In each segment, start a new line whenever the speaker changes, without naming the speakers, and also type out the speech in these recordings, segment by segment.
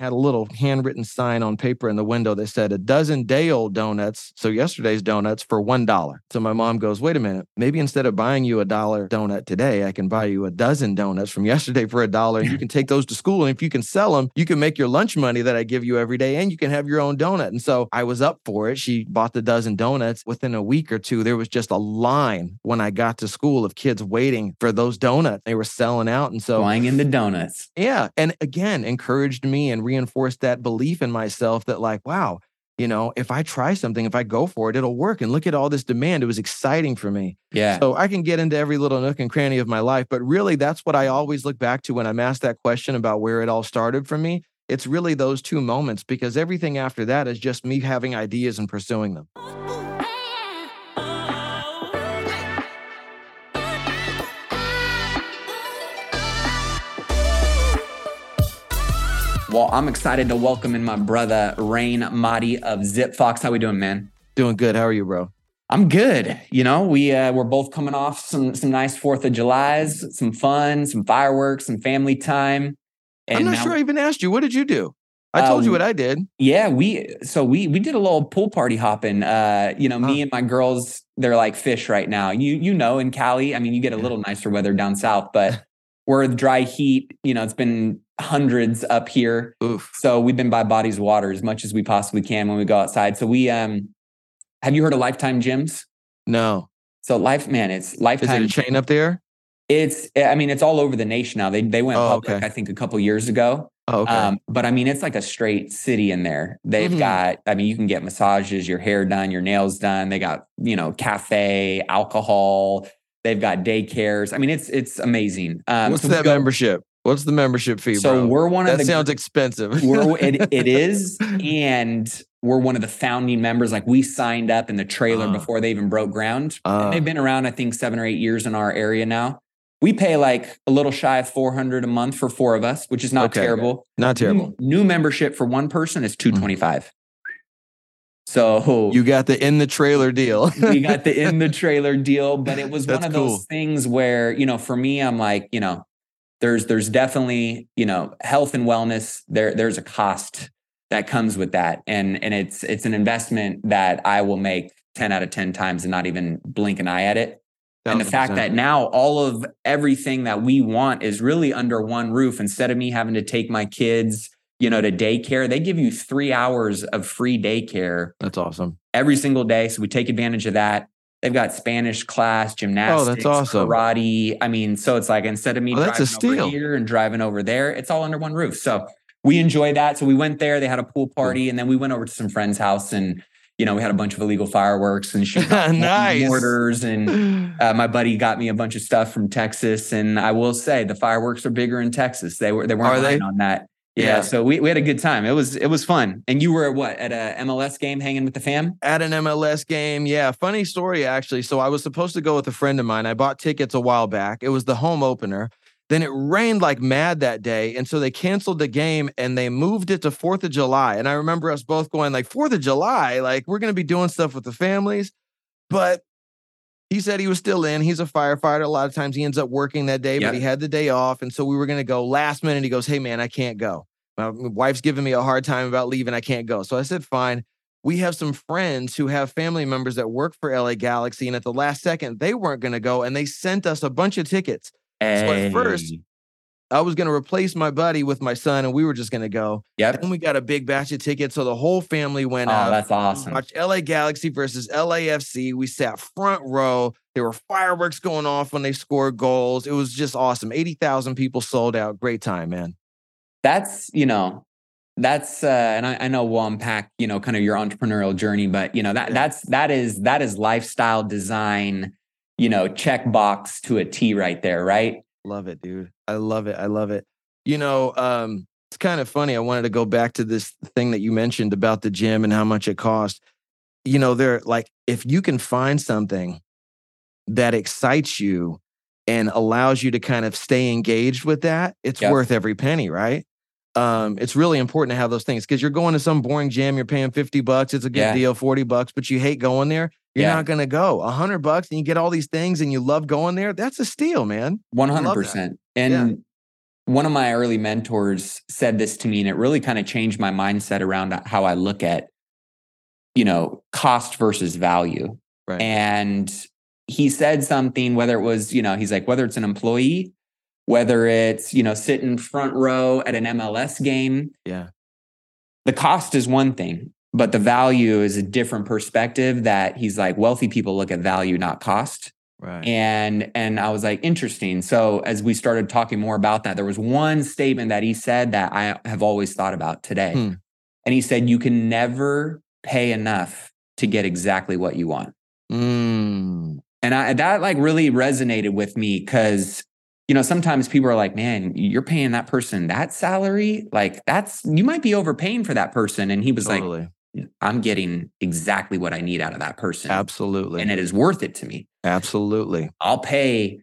had a little handwritten sign on paper in the window that said a dozen day old donuts. So yesterday's donuts for $1. So my mom goes, wait a minute, maybe instead of buying you a dollar donut today, I can buy you a dozen donuts from yesterday for a dollar and you can take those to school. And if you can sell them, you can make your lunch money that I give you every day and you can have your own donut. And so I was up for it. She bought the dozen donuts. Within a week or two, there was just a line when I got to school of kids waiting for those donuts. They were selling out. And so
flying the donuts.
Yeah. And again, encouraged me and reinforced that belief in myself that, like, wow, you know, if I try something, if I go for it, it'll work. And look at all this demand. It was exciting for me.
Yeah.
So I can get into every little nook and cranny of my life. But really, that's what I always look back to when I'm asked that question about where it all started for me. It's really those two moments because everything after that is just me having ideas and pursuing them.
Well, I'm excited to welcome in my brother Raine Mahdi of Zipfox. How we doing, man?
Doing good. How are you, bro?
I'm good. You know, we uh, we're both coming off some some nice Fourth of July's, some fun, some fireworks, some family time.
And I'm not sure I even asked you. What did you do? I told um, you what I did.
Yeah, we so we we did a little pool party hopping. Uh, you know, huh. me and my girls, they're like fish right now. You you know, in Cali, I mean, you get a little nicer weather down south, but we're dry heat. You know, it's been hundreds up here.
Oof.
So we've been by bodies water as much as we possibly can when we go outside. So we um have you heard of Lifetime Gyms?
No.
So life man, it's lifetime.
Is it a chain up there?
It's I mean, it's all over the nation now. They they went oh, public, okay. I think, a couple years ago.
Oh, okay. Um,
but I mean, it's like a straight city in there. They've mm-hmm. got, I mean, you can get massages, your hair done, your nails done. They got, you know, cafe, alcohol. They've got daycares. I mean, it's it's amazing.
Um, What's so that go, membership? What's the membership fee?
So
bro?
we're one of
that
the.
Sounds expensive.
we're, it, it is, and we're one of the founding members. Like we signed up in the trailer uh, before they even broke ground. Uh, they've been around, I think, seven or eight years in our area now. We pay like a little shy of four hundred a month for four of us, which is not okay. terrible.
Not terrible.
New, new, membership for one person is two twenty five. Mm. So
you got the in the trailer deal.
we got the in the trailer deal, but it was one of cool. those things where you know, for me, I'm like, you know, there's there's definitely you know health and wellness there there's a cost that comes with that. And and it's it's an investment that i will make 10 out of 10 times and not even blink an eye at it. And the fact that now all of everything that we want is really under one roof. Instead of me having to take my kids you know to daycare they give you three hours of free daycare
that's awesome.
every single day. So we take advantage of that They've got Spanish class, gymnastics, oh, that's awesome. karate. I mean, so it's like instead of me oh, driving over here and driving over there, it's all under one roof. So we enjoy that. So we went there. They had a pool party, and then we went over to some friend's house, and you know we had a bunch of illegal fireworks and shoot
nice.
mortars. And uh, my buddy got me a bunch of stuff from Texas. And I will say the fireworks are bigger in Texas. They were they weren't lying on that. Yeah, yeah, so we, we had a good time. It was it was fun. And you were at what at a MLS game hanging with the fam?
At an MLS game, yeah. Funny story actually. So I was supposed to go with a friend of mine. I bought tickets a while back. It was the home opener. Then it rained like mad that day, and so they canceled the game and they moved it to Fourth of July. And I remember us both going like Fourth of July, like we're gonna be doing stuff with the families, but he said he was still in. He's a firefighter. A lot of times he ends up working that day, yep. but he had the day off. And so we were going to go last minute. He goes, Hey, man, I can't go. My wife's giving me a hard time about leaving. I can't go. So I said, Fine. We have some friends who have family members that work for LA Galaxy. And at the last second, they weren't going to go. And they sent us a bunch of tickets. Hey. So at first, I was going to replace my buddy with my son, and we were just going to go.
Yep.
Then we got a big batch of tickets, so the whole family went
oh,
out.
that's awesome.
Watched LA Galaxy versus LAFC. We sat front row. There were fireworks going off when they scored goals. It was just awesome. Eighty thousand people sold out. Great time, man.
That's you know, that's uh, and I, I, know we'll unpack you know kind of your entrepreneurial journey, but you know that yeah. that's that is that is lifestyle design. You know, check box to a T right there, right?
Love it, dude. I love it. I love it. You know, um, it's kind of funny. I wanted to go back to this thing that you mentioned about the gym and how much it cost. You know, they're like, if you can find something that excites you and allows you to kind of stay engaged with that, it's yep. worth every penny, right? Um, it's really important to have those things because you're going to some boring gym, you're paying 50 bucks, it's a good yeah. deal, 40 bucks, but you hate going there. You're yeah. not going to go. A hundred bucks and you get all these things and you love going there. That's a steal, man.
100%. And yeah. one of my early mentors said this to me, and it really kind of changed my mindset around how I look at, you know, cost versus value. Right. And he said something, whether it was, you know, he's like, whether it's an employee, whether it's, you know, sitting front row at an MLS game.
Yeah.
The cost is one thing, but the value is a different perspective that he's like, wealthy people look at value, not cost.
Right.
And and I was like, interesting. So as we started talking more about that, there was one statement that he said that I have always thought about today. Hmm. And he said, you can never pay enough to get exactly what you want.
Mm.
And I, that like really resonated with me because, you know, sometimes people are like, man, you're paying that person that salary. Like that's, you might be overpaying for that person. And he was totally. like, I'm getting exactly what I need out of that person.
Absolutely.
And it is worth it to me.
Absolutely.
I'll pay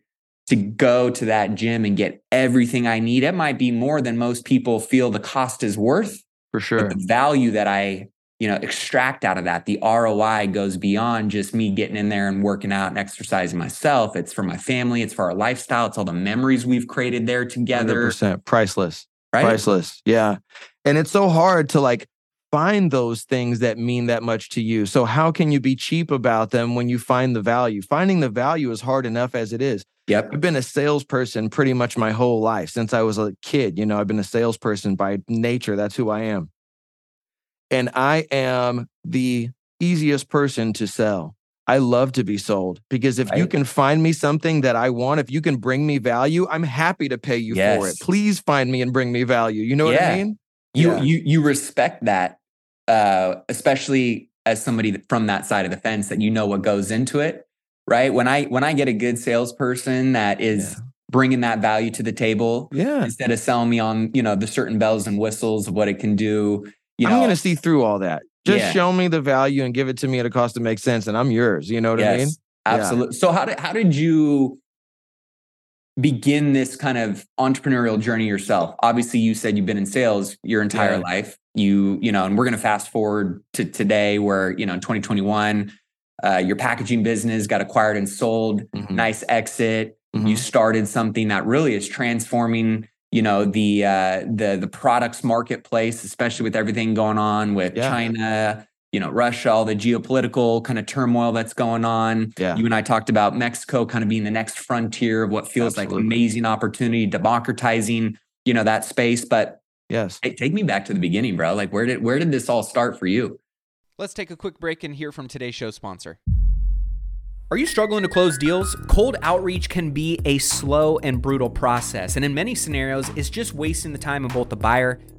to go to that gym and get everything I need. It might be more than most people feel the cost is worth.
For sure.
the value that I you know extract out of that. The roi goes beyond just me getting in there and working out and exercising myself. It's for my family. It's for our lifestyle. It's all the memories we've created there together.
100% priceless.
Right?
priceless. Yeah. And it's so hard to like find those things that mean that much to you. So how can you be cheap about them when you find the value? Finding the value is hard enough as it is.
Yep.
I've been a salesperson pretty much my whole life since I was a kid. You know, I've been a salesperson by nature. That's who I am and I am the easiest person to sell. I love to be sold because if right. you can find me something that I want, if you can bring me value, I'm happy to pay you yes. for it. Please find me and bring me value. You know yeah. what I mean?
You yeah. you you respect that, uh, especially as somebody from that side of the fence that you know what goes into it, right? When I when I get a good salesperson that is yeah. bringing that value to the table,
yeah,
instead of selling me on you know the certain bells and whistles of what it can do, you
I'm going to see through all that. Just yeah. show me the value and give it to me at a cost that makes sense, and I'm yours. You know what yes, I mean?
Absolutely. Yeah. So how did how did you begin this kind of entrepreneurial journey yourself? Obviously, you said you've been in sales your entire yeah. life. You you know, and we're going to fast forward to today, where you know, in 2021, uh, your packaging business got acquired and sold. Mm-hmm. Nice exit. Mm-hmm. You started something that really is transforming you know the uh, the the products marketplace, especially with everything going on with yeah. China, you know Russia, all the geopolitical kind of turmoil that's going on.
Yeah.
You and I talked about Mexico kind of being the next frontier of what feels Absolutely. like amazing opportunity, democratizing you know that space. But
yes,
hey, take me back to the beginning, bro. Like where did where did this all start for you?
Let's take a quick break and hear from today's show sponsor. Are you struggling to close deals? Cold outreach can be a slow and brutal process, and in many scenarios, it's just wasting the time of both the buyer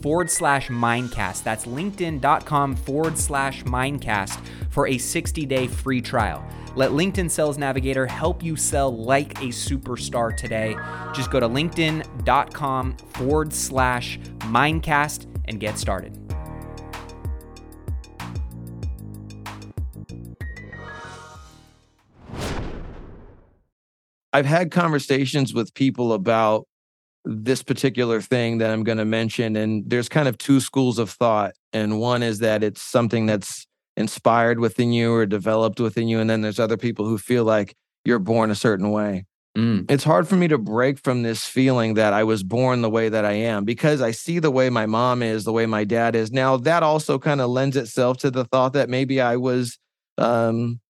forward slash mindcast. That's linkedin.com forward slash mindcast for a 60 day free trial. Let LinkedIn Sales Navigator help you sell like a superstar today. Just go to linkedin.com forward slash mindcast and get started.
I've had conversations with people about this particular thing that I'm going to mention. And there's kind of two schools of thought. And one is that it's something that's inspired within you or developed within you. And then there's other people who feel like you're born a certain way.
Mm.
It's hard for me to break from this feeling that I was born the way that I am because I see the way my mom is, the way my dad is. Now, that also kind of lends itself to the thought that maybe I was um,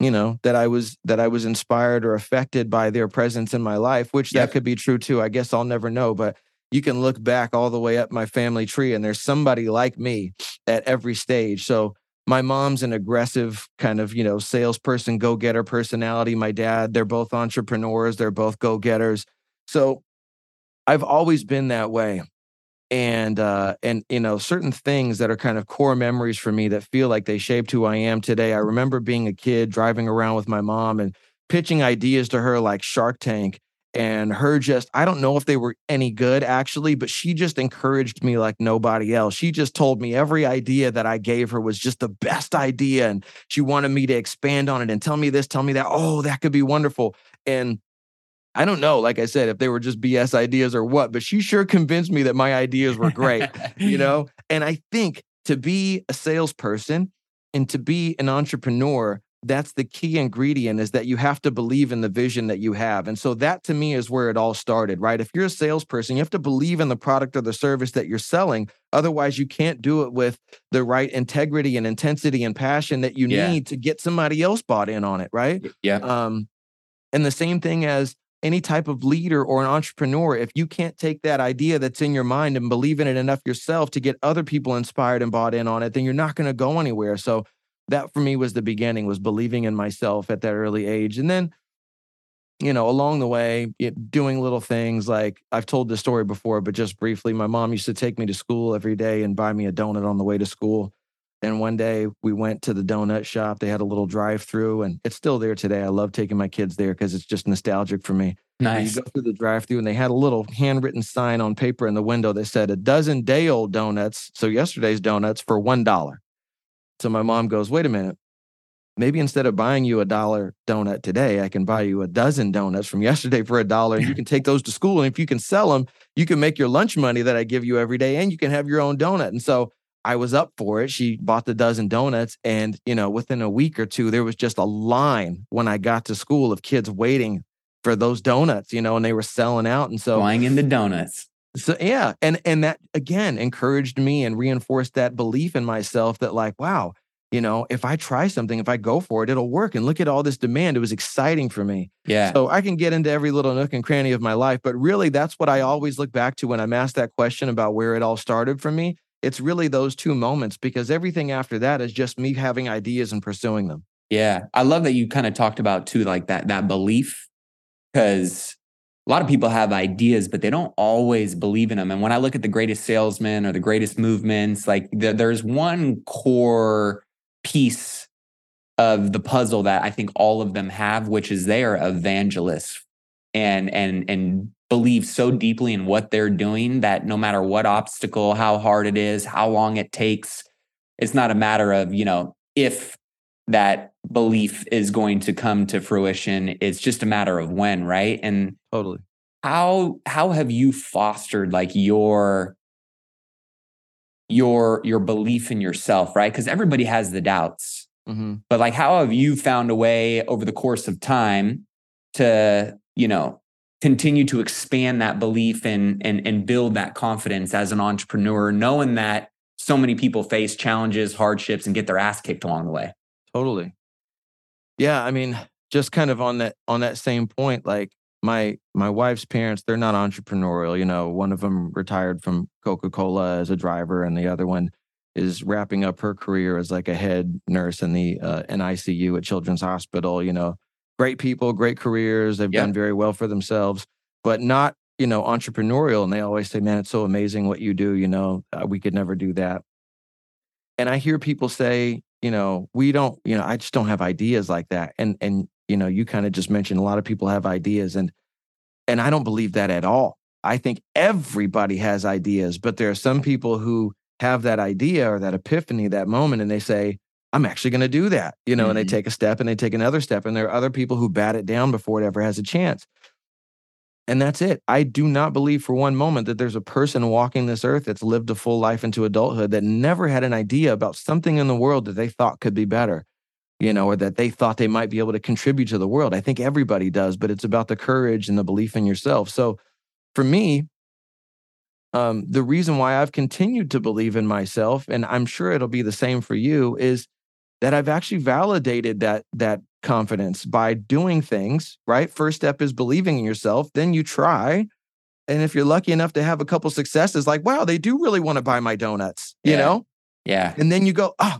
you know that i was that i was inspired or affected by their presence in my life which yep. that could be true too i guess i'll never know but you can look back all the way up my family tree and there's somebody like me at every stage so my mom's an aggressive kind of, you know, salesperson, go getter personality. My dad, they're both entrepreneurs, they're both go getters. So I've always been that way. And, uh, and, you know, certain things that are kind of core memories for me that feel like they shaped who I am today. I remember being a kid driving around with my mom and pitching ideas to her like Shark Tank and her just i don't know if they were any good actually but she just encouraged me like nobody else. She just told me every idea that i gave her was just the best idea and she wanted me to expand on it and tell me this tell me that. Oh that could be wonderful. And i don't know like i said if they were just bs ideas or what but she sure convinced me that my ideas were great you know and i think to be a salesperson and to be an entrepreneur that's the key ingredient is that you have to believe in the vision that you have. And so that to me is where it all started, right? If you're a salesperson, you have to believe in the product or the service that you're selling. Otherwise, you can't do it with the right integrity and intensity and passion that you yeah. need to get somebody else bought in on it, right?
Yeah. Um,
and the same thing as any type of leader or an entrepreneur, if you can't take that idea that's in your mind and believe in it enough yourself to get other people inspired and bought in on it, then you're not going to go anywhere. So that for me was the beginning was believing in myself at that early age and then you know along the way it, doing little things like i've told this story before but just briefly my mom used to take me to school every day and buy me a donut on the way to school and one day we went to the donut shop they had a little drive through and it's still there today i love taking my kids there because it's just nostalgic for me
nice
you go through the drive through and they had a little handwritten sign on paper in the window that said a dozen day old donuts so yesterday's donuts for one dollar so my mom goes, wait a minute. Maybe instead of buying you a dollar donut today, I can buy you a dozen donuts from yesterday for a dollar. And you can take those to school. And if you can sell them, you can make your lunch money that I give you every day and you can have your own donut. And so I was up for it. She bought the dozen donuts. And, you know, within a week or two, there was just a line when I got to school of kids waiting for those donuts, you know, and they were selling out. And so
flying in the donuts.
So yeah, and and that again encouraged me and reinforced that belief in myself that like, wow, you know, if I try something, if I go for it, it'll work. And look at all this demand. It was exciting for me.
Yeah.
So I can get into every little nook and cranny of my life, but really that's what I always look back to when I'm asked that question about where it all started for me. It's really those two moments because everything after that is just me having ideas and pursuing them.
Yeah. I love that you kind of talked about too, like that that belief. Cause a lot of people have ideas, but they don't always believe in them. And when I look at the greatest salesmen or the greatest movements, like the, there's one core piece of the puzzle that I think all of them have, which is they are evangelists and and and believe so deeply in what they're doing that no matter what obstacle, how hard it is, how long it takes, it's not a matter of, you know, if that belief is going to come to fruition. It's just a matter of when, right? And
totally.
How how have you fostered like your your your belief in yourself, right? Because everybody has the doubts. Mm-hmm. But like how have you found a way over the course of time to, you know, continue to expand that belief and and and build that confidence as an entrepreneur, knowing that so many people face challenges, hardships, and get their ass kicked along the way.
Totally. Yeah, I mean, just kind of on that on that same point, like my my wife's parents, they're not entrepreneurial. You know, one of them retired from Coca Cola as a driver, and the other one is wrapping up her career as like a head nurse in the uh, NICU at Children's Hospital. You know, great people, great careers. They've yep. done very well for themselves, but not you know entrepreneurial. And they always say, "Man, it's so amazing what you do." You know, uh, we could never do that. And I hear people say, you know, we don't, you know, I just don't have ideas like that. And and you know, you kind of just mentioned a lot of people have ideas and and I don't believe that at all. I think everybody has ideas, but there are some people who have that idea or that epiphany, that moment, and they say, I'm actually going to do that, you know, mm-hmm. and they mm-hmm. take a step and they take another step. And there are other people who bat it down before it ever has a chance. And that's it. I do not believe for one moment that there's a person walking this earth that's lived a full life into adulthood that never had an idea about something in the world that they thought could be better, you know, or that they thought they might be able to contribute to the world. I think everybody does, but it's about the courage and the belief in yourself. So for me, um, the reason why I've continued to believe in myself, and I'm sure it'll be the same for you, is that I've actually validated that that confidence by doing things, right? First step is believing in yourself, then you try. And if you're lucky enough to have a couple successes, like, wow, they do really want to buy my donuts, you
yeah.
know?
Yeah.
And then you go, oh,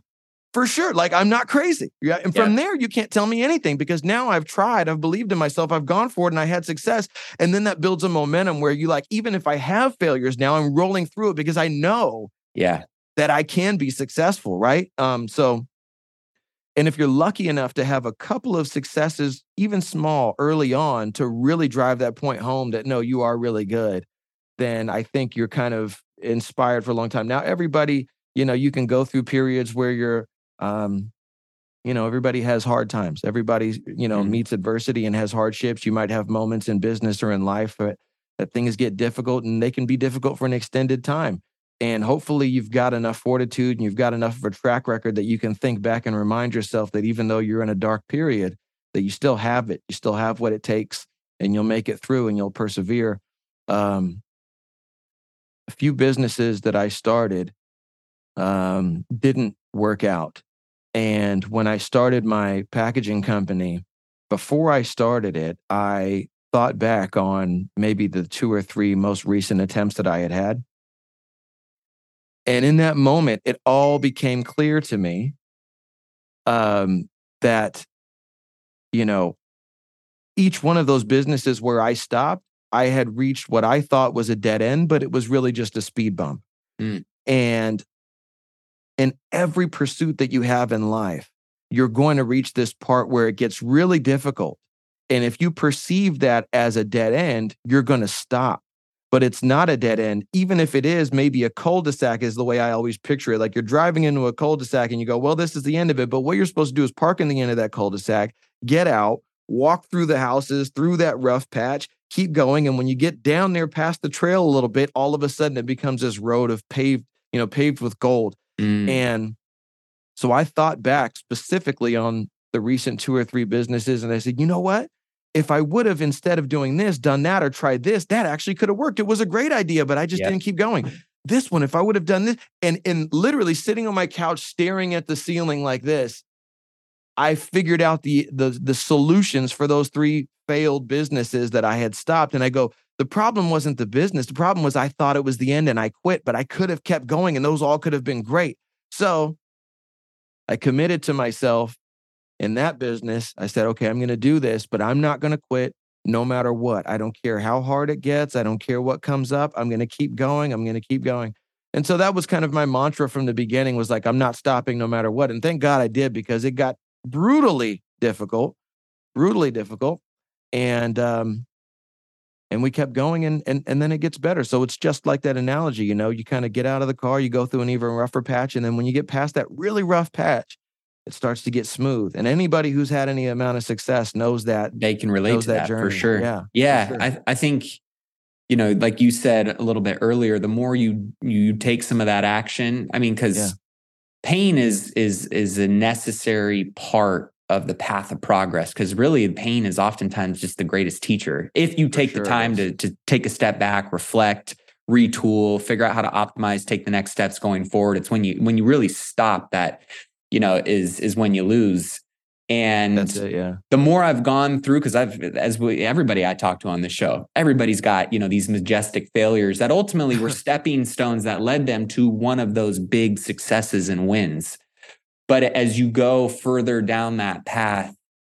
for sure. Like I'm not crazy. Yeah. And from yeah. there, you can't tell me anything because now I've tried, I've believed in myself, I've gone for it and I had success. And then that builds a momentum where you like, even if I have failures now, I'm rolling through it because I know
yeah
that I can be successful. Right. Um, so and if you're lucky enough to have a couple of successes, even small early on, to really drive that point home that no, you are really good, then I think you're kind of inspired for a long time. Now, everybody, you know, you can go through periods where you're um, you know, everybody has hard times. Everybody, you know, mm-hmm. meets adversity and has hardships. You might have moments in business or in life that, that things get difficult and they can be difficult for an extended time. And hopefully you've got enough fortitude and you've got enough of a track record that you can think back and remind yourself that even though you're in a dark period, that you still have it. You still have what it takes and you'll make it through and you'll persevere. Um, a few businesses that I started um, didn't work out and when I started my packaging company, before I started it, I thought back on maybe the two or three most recent attempts that I had had. And in that moment, it all became clear to me um, that, you know, each one of those businesses where I stopped, I had reached what I thought was a dead end, but it was really just a speed bump. Mm. And in every pursuit that you have in life, you're going to reach this part where it gets really difficult. And if you perceive that as a dead end, you're going to stop. But it's not a dead end. Even if it is, maybe a cul de sac is the way I always picture it. Like you're driving into a cul de sac and you go, well, this is the end of it. But what you're supposed to do is park in the end of that cul de sac, get out, walk through the houses, through that rough patch, keep going. And when you get down there past the trail a little bit, all of a sudden it becomes this road of paved, you know, paved with gold. Mm. And so I thought back specifically on the recent two or three businesses and I said, you know what? If I would have, instead of doing this, done that or tried this, that actually could have worked. It was a great idea, but I just didn't keep going. This one, if I would have done this, and, and literally sitting on my couch staring at the ceiling like this, I figured out the, the the solutions for those three failed businesses that I had stopped. And I go, the problem wasn't the business. The problem was I thought it was the end and I quit, but I could have kept going and those all could have been great. So I committed to myself in that business. I said, okay, I'm going to do this, but I'm not going to quit no matter what. I don't care how hard it gets. I don't care what comes up. I'm going to keep going. I'm going to keep going. And so that was kind of my mantra from the beginning was like, I'm not stopping no matter what. And thank God I did because it got brutally difficult, brutally difficult. And um, and we kept going and, and and then it gets better so it's just like that analogy you know you kind of get out of the car you go through an even rougher patch and then when you get past that really rough patch it starts to get smooth. And anybody who's had any amount of success knows that
they can relate to that, that for sure.
Yeah
yeah
sure.
I, I think you know like you said a little bit earlier the more you you take some of that action i mean because yeah. pain is is is a necessary part of the path of progress because really pain is oftentimes just the greatest teacher. If you take sure the time to, to take a step back reflect retool figure out how to optimize take the next steps going forward it's when you when you really stop that you know is is when you lose and
it, yeah.
the more I've gone through, because I've, as we, everybody I talk to on the show, everybody's got, you know, these majestic failures that ultimately were stepping stones that led them to one of those big successes and wins. But as you go further down that path,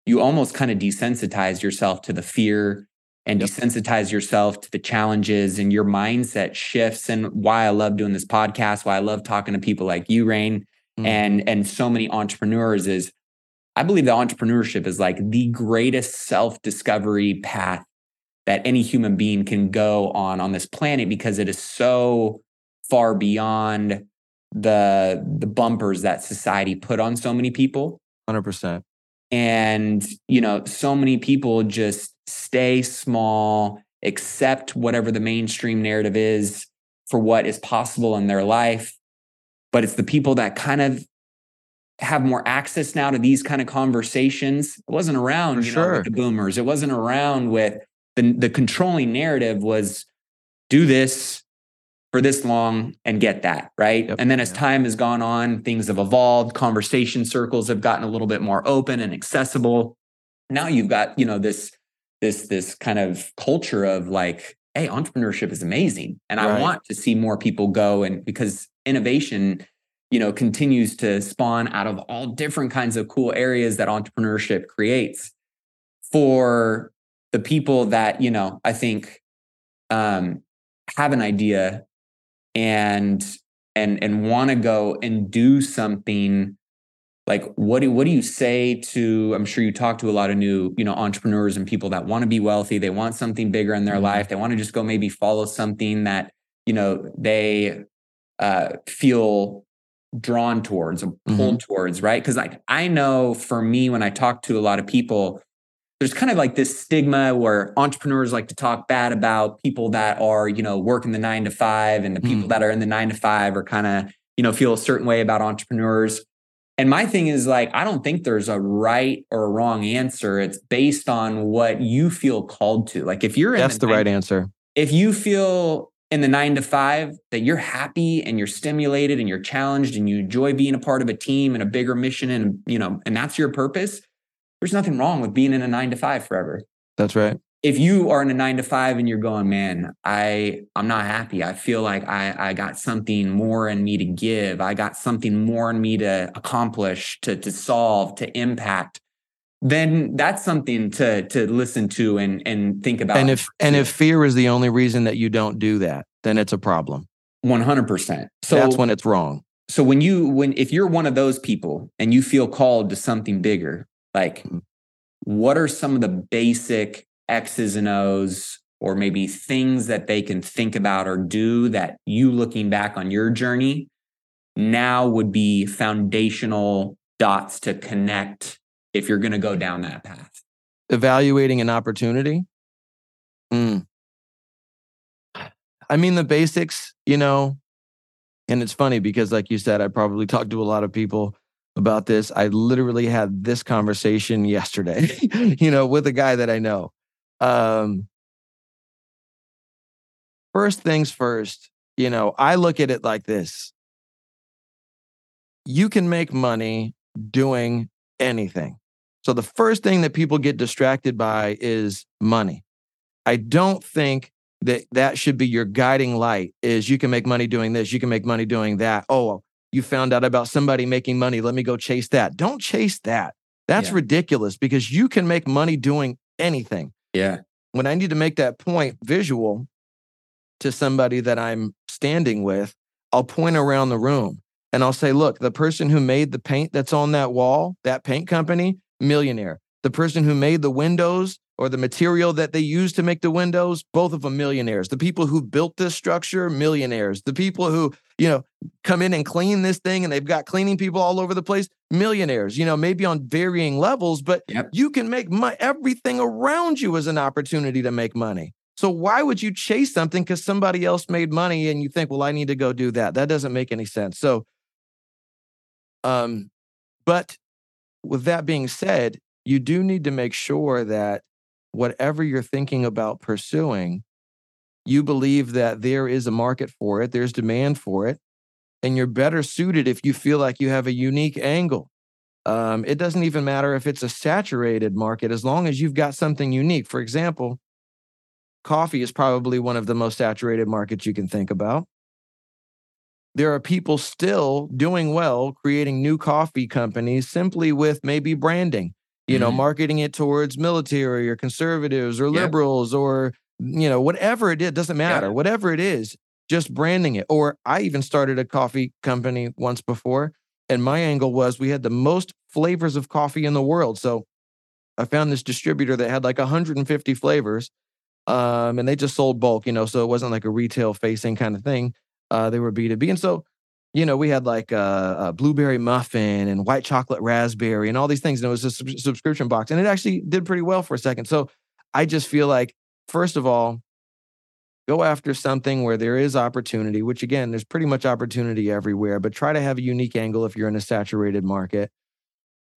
you almost kind of desensitize yourself to the fear and yep. desensitize yourself to the challenges and your mindset shifts. And why I love doing this podcast, why I love talking to people like you, Raine, mm-hmm. and and so many entrepreneurs is I believe that entrepreneurship is like the greatest self-discovery path that any human being can go on on this planet because it is so far beyond the the bumpers that society put on so many people
100%
and you know so many people just stay small accept whatever the mainstream narrative is for what is possible in their life but it's the people that kind of have more access now to these kind of conversations. It wasn't around for you sure. know with the boomers. It wasn't around with the the controlling narrative was do this for this long and get that right? Yep. and then as time has gone on things have evolved conversation circles have gotten a little bit more open and accessible. Now you've got you know this this this kind of culture of like hey entrepreneurship is amazing and right. i want to see more people go and because innovation you know, continues to spawn out of all different kinds of cool areas that entrepreneurship creates for the people that, you know, I think um, have an idea and and and want to go and do something like what do what do you say to i'm sure you talk to a lot of new you know entrepreneurs and people that want to be wealthy they want something bigger in their mm-hmm. life they want to just go maybe follow something that you know they uh, feel drawn towards or pulled mm-hmm. towards right because like i know for me when i talk to a lot of people there's kind of like this stigma where entrepreneurs like to talk bad about people that are you know working the nine to five and the people mm. that are in the nine to five are kind of you know feel a certain way about entrepreneurs and my thing is like, I don't think there's a right or a wrong answer. It's based on what you feel called to. Like if you're
in That's the, the right answer.
If you feel in the nine to five that you're happy and you're stimulated and you're challenged and you enjoy being a part of a team and a bigger mission and you know, and that's your purpose, there's nothing wrong with being in a nine to five forever.
That's right
if you are in a nine to five and you're going, man, I I'm not happy. I feel like I I got something more in me to give. I got something more in me to accomplish, to to solve, to impact. Then that's something to to listen to and and think about.
And if and if fear is the only reason that you don't do that, then it's a problem.
One hundred percent.
So that's when it's wrong.
So when you when if you're one of those people and you feel called to something bigger, like mm-hmm. what are some of the basic X's and O's or maybe things that they can think about or do that you looking back on your journey now would be foundational dots to connect if you're going to go down that path?
Evaluating an opportunity. Mm. I mean, the basics, you know, and it's funny because, like you said, I probably talked to a lot of people about this. I literally had this conversation yesterday, you know, with a guy that I know. Um, first things first, you know, I look at it like this you can make money doing anything. So the first thing that people get distracted by is money. I don't think that that should be your guiding light is you can make money doing this, you can make money doing that. Oh, you found out about somebody making money, let me go chase that. Don't chase that. That's yeah. ridiculous because you can make money doing anything.
Yeah.
When I need to make that point visual to somebody that I'm standing with, I'll point around the room and I'll say, look, the person who made the paint that's on that wall, that paint company, millionaire. The person who made the windows or the material that they use to make the windows, both of them millionaires. The people who built this structure, millionaires. The people who, you know, come in and clean this thing and they've got cleaning people all over the place, millionaires, you know, maybe on varying levels, but yep. you can make money. Everything around you is an opportunity to make money. So why would you chase something because somebody else made money and you think, well, I need to go do that? That doesn't make any sense. So, um, but with that being said, you do need to make sure that whatever you're thinking about pursuing, you believe that there is a market for it, there's demand for it, and you're better suited if you feel like you have a unique angle. Um, it doesn't even matter if it's a saturated market as long as you've got something unique. For example, coffee is probably one of the most saturated markets you can think about. There are people still doing well creating new coffee companies simply with maybe branding you know, mm-hmm. marketing it towards military or conservatives or liberals or, you know, whatever it is, doesn't matter. Whatever it is, just branding it. Or I even started a coffee company once before. And my angle was we had the most flavors of coffee in the world. So I found this distributor that had like 150 flavors. Um, and they just sold bulk, you know, so it wasn't like a retail facing kind of thing. Uh, they were B2B. And so you know, we had like a, a, blueberry muffin and white chocolate raspberry and all these things. And it was a sub- subscription box. And it actually did pretty well for a second. So I just feel like, first of all, go after something where there is opportunity, which again, there's pretty much opportunity everywhere, but try to have a unique angle if you're in a saturated market.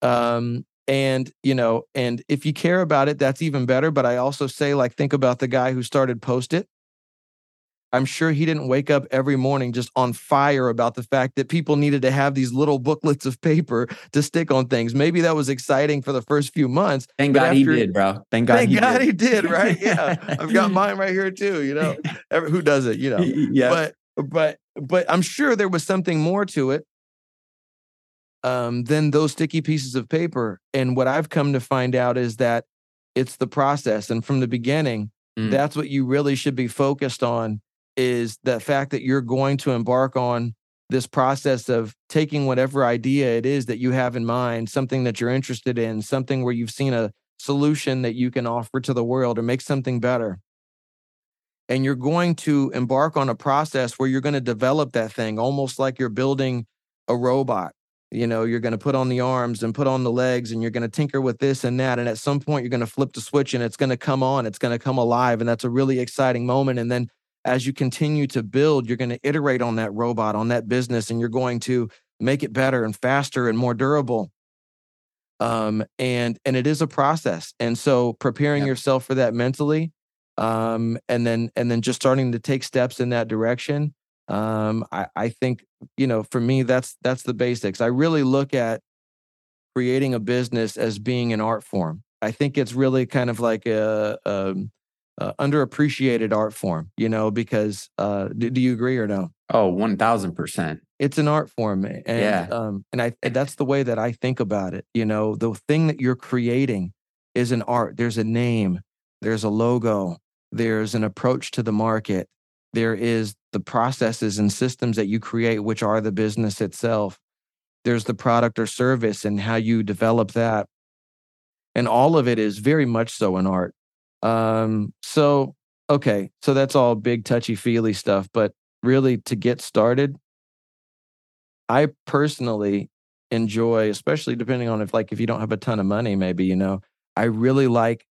Um, and you know, and if you care about it, that's even better. But I also say, like, think about the guy who started Post It I'm sure he didn't wake up every morning just on fire about the fact that people needed to have these little booklets of paper to stick on things. Maybe that was exciting for the first few months.
Thank God after, he did, bro. Thank God.
Thank
he
God
did.
he did. Right? Yeah, I've got mine right here too. You know, Every, who does it? You know.
Yeah.
But but but I'm sure there was something more to it. um, than those sticky pieces of paper. And what I've come to find out is that it's the process. And from the beginning, mm. that's what you really should be focused on is the fact that you're going to embark on this process of taking whatever idea it is that you have in mind, something that you're interested in, something where you've seen a solution that you can offer to the world or make something better. And you're going to embark on a process where you're going to develop that thing almost like you're building a robot you know you're going to put on the arms and put on the legs and you're going to tinker with this and that and at some point you're going to flip the switch and it's going to come on it's going to come alive and that's a really exciting moment and then as you continue to build you're going to iterate on that robot on that business and you're going to make it better and faster and more durable. Um, and and it is a process. And so preparing yep. yourself for that mentally um, and then and then just starting to take steps in that direction um, I, I think you know for me that's that's the basics. I really look at creating a business as being an art form. I think it's really kind of like a, a, a underappreciated art form you know because uh, do, do, you agree or no
oh 1000%
it's an art form and yeah. um and i and that's the way that i think about it you know the thing that you're creating is an art there's a name there's a logo there's an approach to the market there is the processes and systems that you create, which are the business itself. There's the product or service and how you develop that. And all of it is very much so an art. Um, so, okay, so that's all big, touchy feely stuff. But really, to get started, I personally enjoy, especially depending on if, like, if you don't have a ton of money, maybe, you know, I really like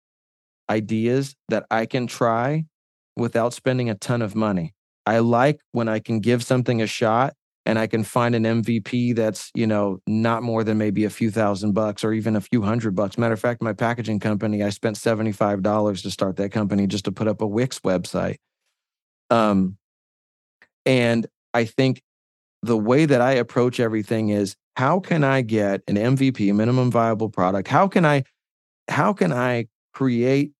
ideas that I can try without spending a ton of money. I like when I can give something a shot and I can find an MVP that's, you know, not more than maybe a few thousand bucks or even a few hundred bucks. Matter of fact, my packaging company, I spent $75 to start that company just to put up a Wix website. Um, and I think the way that I approach everything is how can I get an MVP, minimum viable product? How can I, how can I create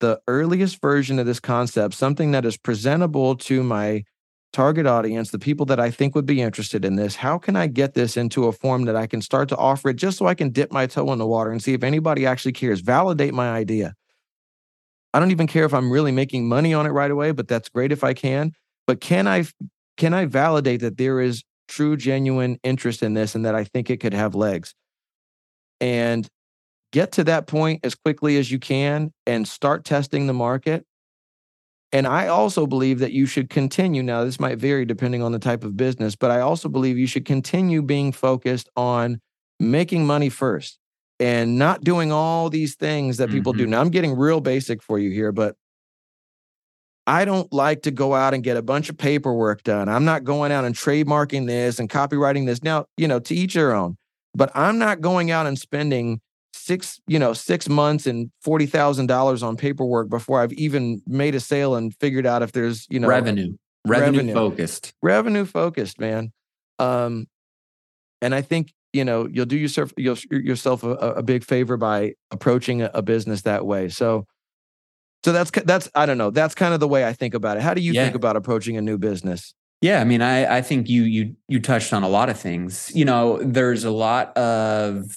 the earliest version of this concept, something that is presentable to my target audience, the people that I think would be interested in this, how can I get this into a form that I can start to offer it just so I can dip my toe in the water and see if anybody actually cares, validate my idea. I don't even care if I'm really making money on it right away, but that's great if I can. But can I can I validate that there is true genuine interest in this and that I think it could have legs? And get to that point as quickly as you can and start testing the market. And I also believe that you should continue. Now, this might vary depending on the type of business, but I also believe you should continue being focused on making money first and not doing all these things that people mm-hmm. do. Now, I'm getting real basic for you here, but I don't like to go out and get a bunch of paperwork done. I'm not going out and trademarking this and copywriting this. Now, you know, to each their own, but I'm not going out and spending six, you know, six months and forty thousand dollars on paperwork before I've even made a sale and figured out if there's, you know,
revenue, revenue, revenue focused,
revenue focused, man. Um, and I think you know you'll do yourself you'll, yourself a, a big favor by approaching a, a, business that way. So, so that's that's I don't know. That's kind of the way I think about it. How do you yeah. think about approaching a new business?
Yeah, I mean, I I think you you you touched on a lot of things. You know, there's a lot of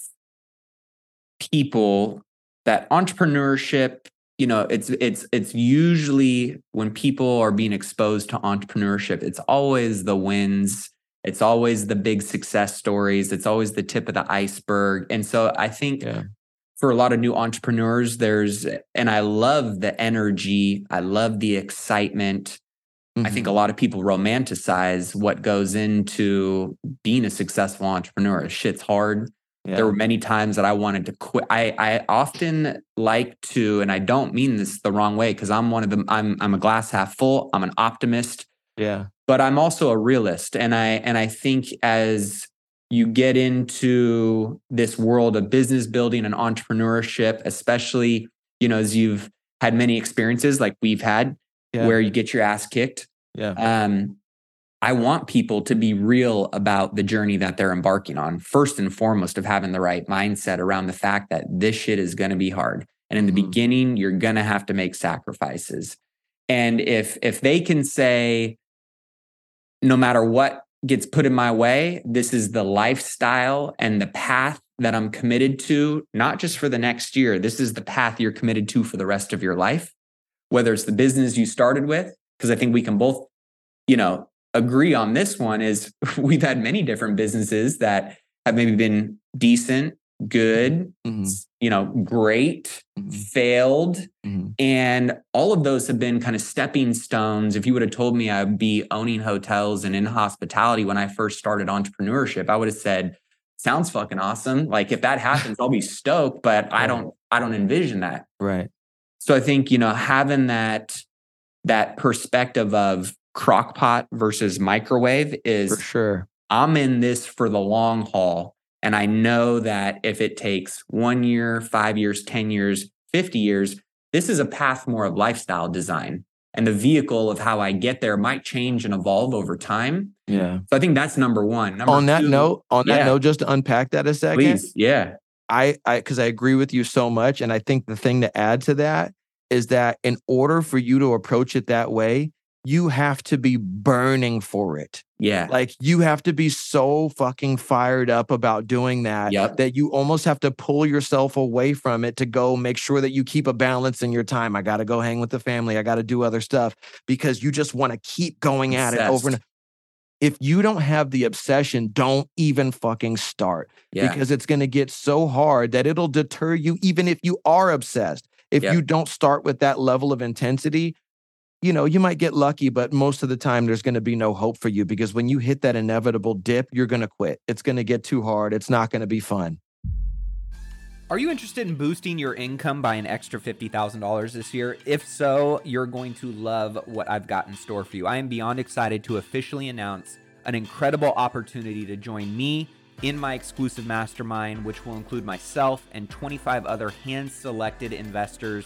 people that entrepreneurship you know it's it's it's usually when people are being exposed to entrepreneurship it's always the wins it's always the big success stories it's always the tip of the iceberg and so i think yeah. for a lot of new entrepreneurs there's and i love the energy i love the excitement mm-hmm. i think a mm-hmm. lot of people romanticize what goes into being a successful entrepreneur shit's hard yeah. There were many times that I wanted to quit. I I often like to, and I don't mean this the wrong way because I'm one of them. I'm I'm a glass half full. I'm an optimist.
Yeah.
But I'm also a realist, and I and I think as you get into this world of business building and entrepreneurship, especially you know as you've had many experiences like we've had, yeah. where you get your ass kicked.
Yeah.
Um, I want people to be real about the journey that they're embarking on. First and foremost, of having the right mindset around the fact that this shit is going to be hard. And in the mm-hmm. beginning, you're going to have to make sacrifices. And if if they can say no matter what gets put in my way, this is the lifestyle and the path that I'm committed to, not just for the next year. This is the path you're committed to for the rest of your life, whether it's the business you started with, because I think we can both, you know, agree on this one is we've had many different businesses that have maybe been decent, good, mm-hmm. you know, great, mm-hmm. failed. Mm-hmm. And all of those have been kind of stepping stones. If you would have told me I'd be owning hotels and in hospitality when I first started entrepreneurship, I would have said, sounds fucking awesome. Like if that happens, I'll be stoked, but I don't, I don't envision that.
Right.
So I think, you know, having that, that perspective of crockpot versus microwave is
for sure.
I'm in this for the long haul. And I know that if it takes one year, five years, 10 years, 50 years, this is a path more of lifestyle design. And the vehicle of how I get there might change and evolve over time.
Yeah.
So I think that's number one. Number
on that two, note, on yeah. that note, just to unpack that a second.
Please. Yeah.
I, I, because I agree with you so much. And I think the thing to add to that is that in order for you to approach it that way, you have to be burning for it.
Yeah.
Like you have to be so fucking fired up about doing that
yep.
that you almost have to pull yourself away from it to go make sure that you keep a balance in your time. I got to go hang with the family. I got to do other stuff because you just want to keep going Obsessed. at it over and if you don't have the obsession, don't even fucking start yeah. because it's going to get so hard that it'll deter you even if you are obsessed. If yep. you don't start with that level of intensity, you know, you might get lucky, but most of the time there's going to be no hope for you because when you hit that inevitable dip, you're going to quit. It's going to get too hard. It's not going to be fun.
Are you interested in boosting your income by an extra $50,000 this year? If so, you're going to love what I've got in store for you. I am beyond excited to officially announce an incredible opportunity to join me in my exclusive mastermind, which will include myself and 25 other hand selected investors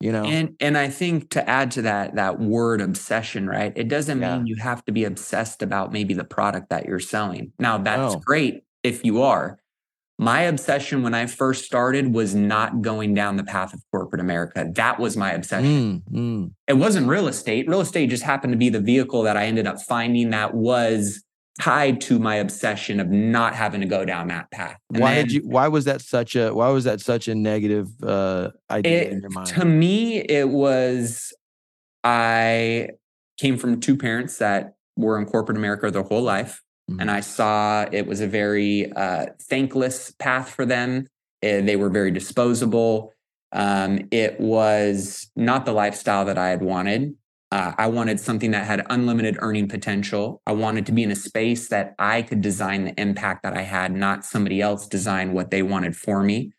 You know
and and i think to add to that that word obsession right it doesn't yeah. mean you have to be obsessed about maybe the product that you're selling now that's oh. great if you are my obsession when i first started was not going down the path of corporate america that was my obsession mm, mm. it wasn't real estate real estate just happened to be the vehicle that i ended up finding that was tied to my obsession of not having to go down that path.
And why then, did you why was that such a why was that such a negative uh idea it, in your mind?
To me it was I came from two parents that were in corporate America their whole life mm-hmm. and I saw it was a very uh thankless path for them. Eh, they were very disposable. Um, it was not the lifestyle that I had wanted. Uh, I wanted something that had unlimited earning potential. I wanted to be in a space that I could design the impact that I had, not somebody else design what they wanted for me.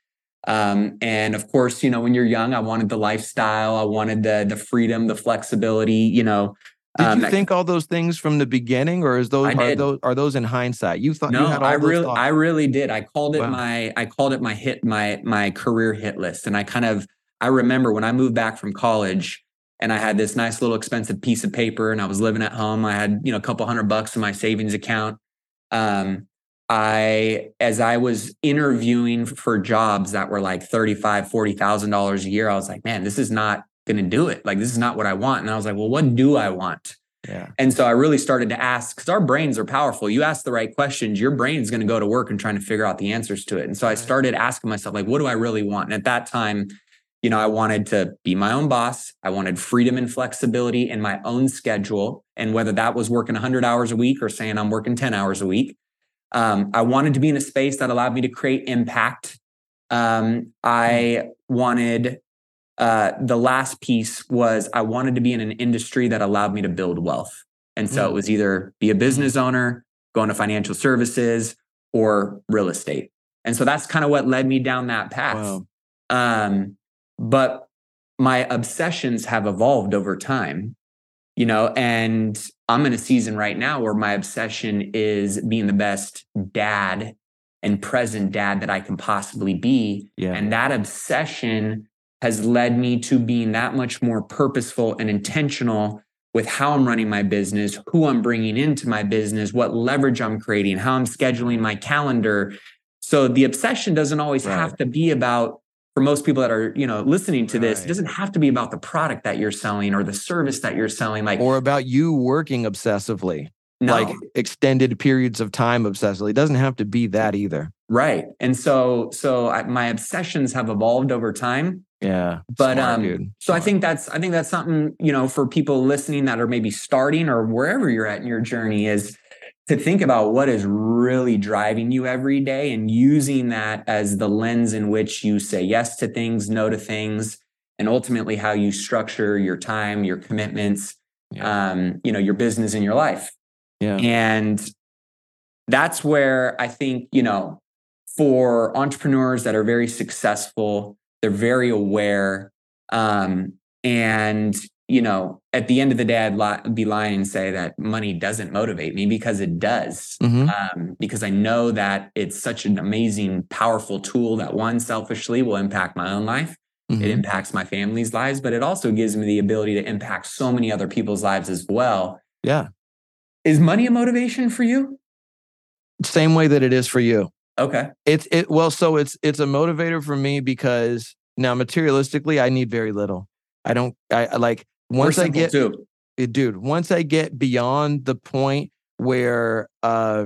Um, and of course, you know, when you're young, I wanted the lifestyle, I wanted the the freedom, the flexibility. You know,
did um, you think all those things from the beginning, or is those are those are those in hindsight? You thought
no,
you had all
I really, thoughts. I really did. I called it wow. my, I called it my hit, my my career hit list, and I kind of, I remember when I moved back from college and I had this nice little expensive piece of paper and I was living at home. I had, you know, a couple hundred bucks in my savings account. Um, I, as I was interviewing for jobs that were like $35, $40,000 a year, I was like, man, this is not going to do it. Like, this is not what I want. And I was like, well, what do I want?
Yeah.
And so I really started to ask because our brains are powerful. You ask the right questions, your brain's going to go to work and trying to figure out the answers to it. And so I started asking myself, like, what do I really want? And at that time, you know, I wanted to be my own boss. I wanted freedom and flexibility in my own schedule. And whether that was working 100 hours a week or saying I'm working 10 hours a week, um, I wanted to be in a space that allowed me to create impact. Um, I wanted uh, the last piece was I wanted to be in an industry that allowed me to build wealth. And so mm. it was either be a business owner, go into financial services, or real estate. And so that's kind of what led me down that path. Wow. Um, but my obsessions have evolved over time, you know, and I'm in a season right now where my obsession is being the best dad and present dad that I can possibly be. Yeah. And that obsession has led me to being that much more purposeful and intentional with how I'm running my business, who I'm bringing into my business, what leverage I'm creating, how I'm scheduling my calendar. So the obsession doesn't always right. have to be about for most people that are you know listening to this right. it doesn't have to be about the product that you're selling or the service that you're selling like
or about you working obsessively no. like extended periods of time obsessively it doesn't have to be that either
right and so so I, my obsessions have evolved over time
yeah
but Smart, um dude. so i think that's i think that's something you know for people listening that are maybe starting or wherever you're at in your journey is to think about what is really driving you every day and using that as the lens in which you say yes to things, no to things, and ultimately how you structure your time, your commitments, yeah. um, you know, your business and your life.
Yeah.
And that's where I think, you know, for entrepreneurs that are very successful, they're very aware. Um, and you know, at the end of the day, I'd li- be lying and say that money doesn't motivate me because it does. Mm-hmm. Um, because I know that it's such an amazing, powerful tool that one selfishly will impact my own life. Mm-hmm. It impacts my family's lives, but it also gives me the ability to impact so many other people's lives as well.
Yeah.
Is money a motivation for you?
Same way that it is for you.
Okay.
It's it well, so it's it's a motivator for me because now materialistically, I need very little. I don't I like once I get too. Eh, dude, once I get beyond the point where uh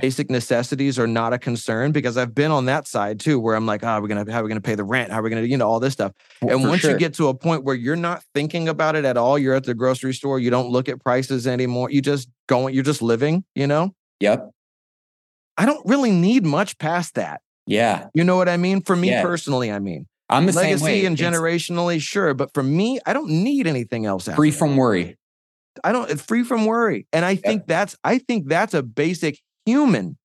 basic necessities are not a concern because I've been on that side too where I'm like, oh, we're gonna how are we gonna pay the rent? How are we gonna, you know, all this stuff. Well, and once sure. you get to a point where you're not thinking about it at all, you're at the grocery store, you don't look at prices anymore, you just going, you're just living, you know?
Yep.
I don't really need much past that.
Yeah.
You know what I mean? For me yeah. personally, I mean.
I'm the
legacy
same way.
and generationally, sure, but for me, I don't need anything else.
Free from worry.
I don't. Free from worry, and I think that's. I think that's a basic human